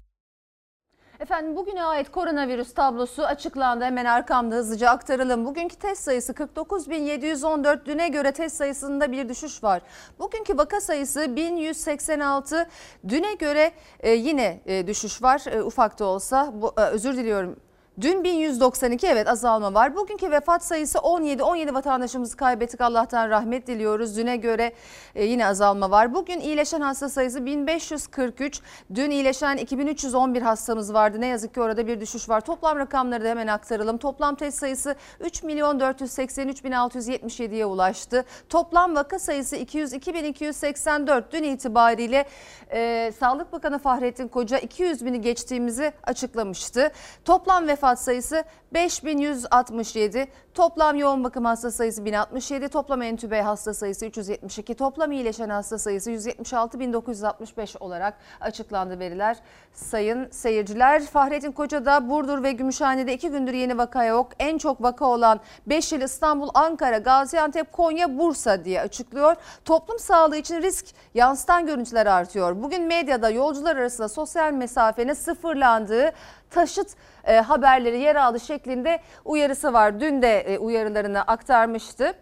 Efendim bugüne ait koronavirüs tablosu açıklandı. Hemen arkamda hızlıca aktaralım. Bugünkü test sayısı 49.714. Düne göre test sayısında bir düşüş var. Bugünkü vaka sayısı 1186. Düne göre e, yine e, düşüş var. E, ufak da olsa. Bu, özür diliyorum. Dün 1192 evet azalma var. Bugünkü vefat sayısı 17. 17 vatandaşımızı kaybettik. Allah'tan rahmet diliyoruz. Düne göre e, yine azalma var. Bugün iyileşen hasta sayısı 1543. Dün iyileşen 2311 hastamız vardı. Ne yazık ki orada bir düşüş var. Toplam rakamları da hemen aktaralım. Toplam test sayısı 3 milyon 483 bin 677'ye ulaştı. Toplam vaka sayısı 202 bin 284. Dün itibariyle e, Sağlık Bakanı Fahrettin Koca 200 bini geçtiğimizi açıklamıştı. Toplam vefat sayısı 5167. Toplam yoğun bakım hasta sayısı 1067. Toplam entübe hasta sayısı 372. Toplam iyileşen hasta sayısı 176.965 olarak açıklandı veriler. Sayın seyirciler Fahrettin Koca da Burdur ve Gümüşhane'de iki gündür yeni vaka yok. En çok vaka olan 5 il İstanbul, Ankara, Gaziantep, Konya, Bursa diye açıklıyor. Toplum sağlığı için risk yansıtan görüntüler artıyor. Bugün medyada yolcular arasında sosyal mesafenin sıfırlandığı taşıt e, haberleri yer aldı şeklinde uyarısı var. Dün de e, uyarılarını aktarmıştı.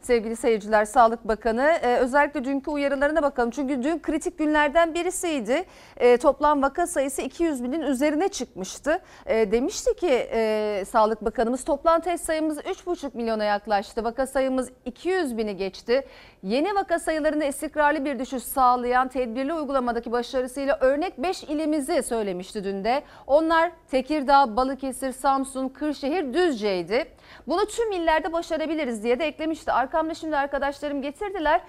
Sevgili seyirciler Sağlık Bakanı e, özellikle dünkü uyarılarına bakalım. Çünkü dün kritik günlerden birisiydi. E, toplam vaka sayısı 200 binin üzerine çıkmıştı. Demişti ki Sağlık Bakanımız toplam test sayımız 3,5 milyona yaklaştı. Vaka sayımız 200 bini geçti. Yeni vaka sayılarında istikrarlı bir düşüş sağlayan tedbirli uygulamadaki başarısıyla örnek 5 ilimizi söylemişti dün de. Onlar Tekirdağ, Balıkesir, Samsun, Kırşehir, Düzce'ydi. Bunu tüm illerde başarabiliriz diye de eklemişti. Arkamda şimdi arkadaşlarım getirdiler.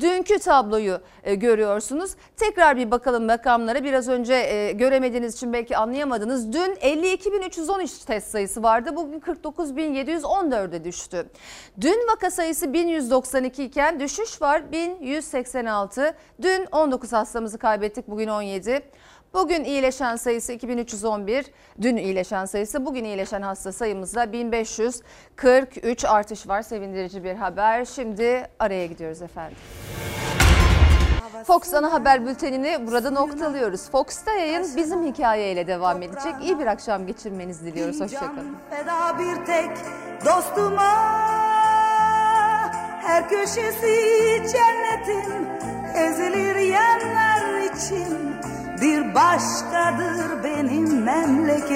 Dünkü tabloyu e, görüyorsunuz. Tekrar bir bakalım rakamlara. Biraz önce e, göremediğiniz için belki anlayamadınız. Dün 52.313 test sayısı vardı. Bugün 49.714'e düştü. Dün vaka sayısı 1192 iken düşüş var 1186. Dün 19 hastamızı kaybettik. Bugün 17. Bugün iyileşen sayısı 2311, dün iyileşen sayısı bugün iyileşen hasta sayımızda 1543 artış var. Sevindirici bir haber. Şimdi araya gidiyoruz efendim. Fox ana haber bültenini burada noktalıyoruz. Fox'ta yayın bizim hikayeyle devam edecek. İyi bir akşam geçirmenizi diliyoruz. Hoşçakalın. Feda bir tek dostuma Her köşesi cennetin ezilir yerler için Bir başkadır benim memleket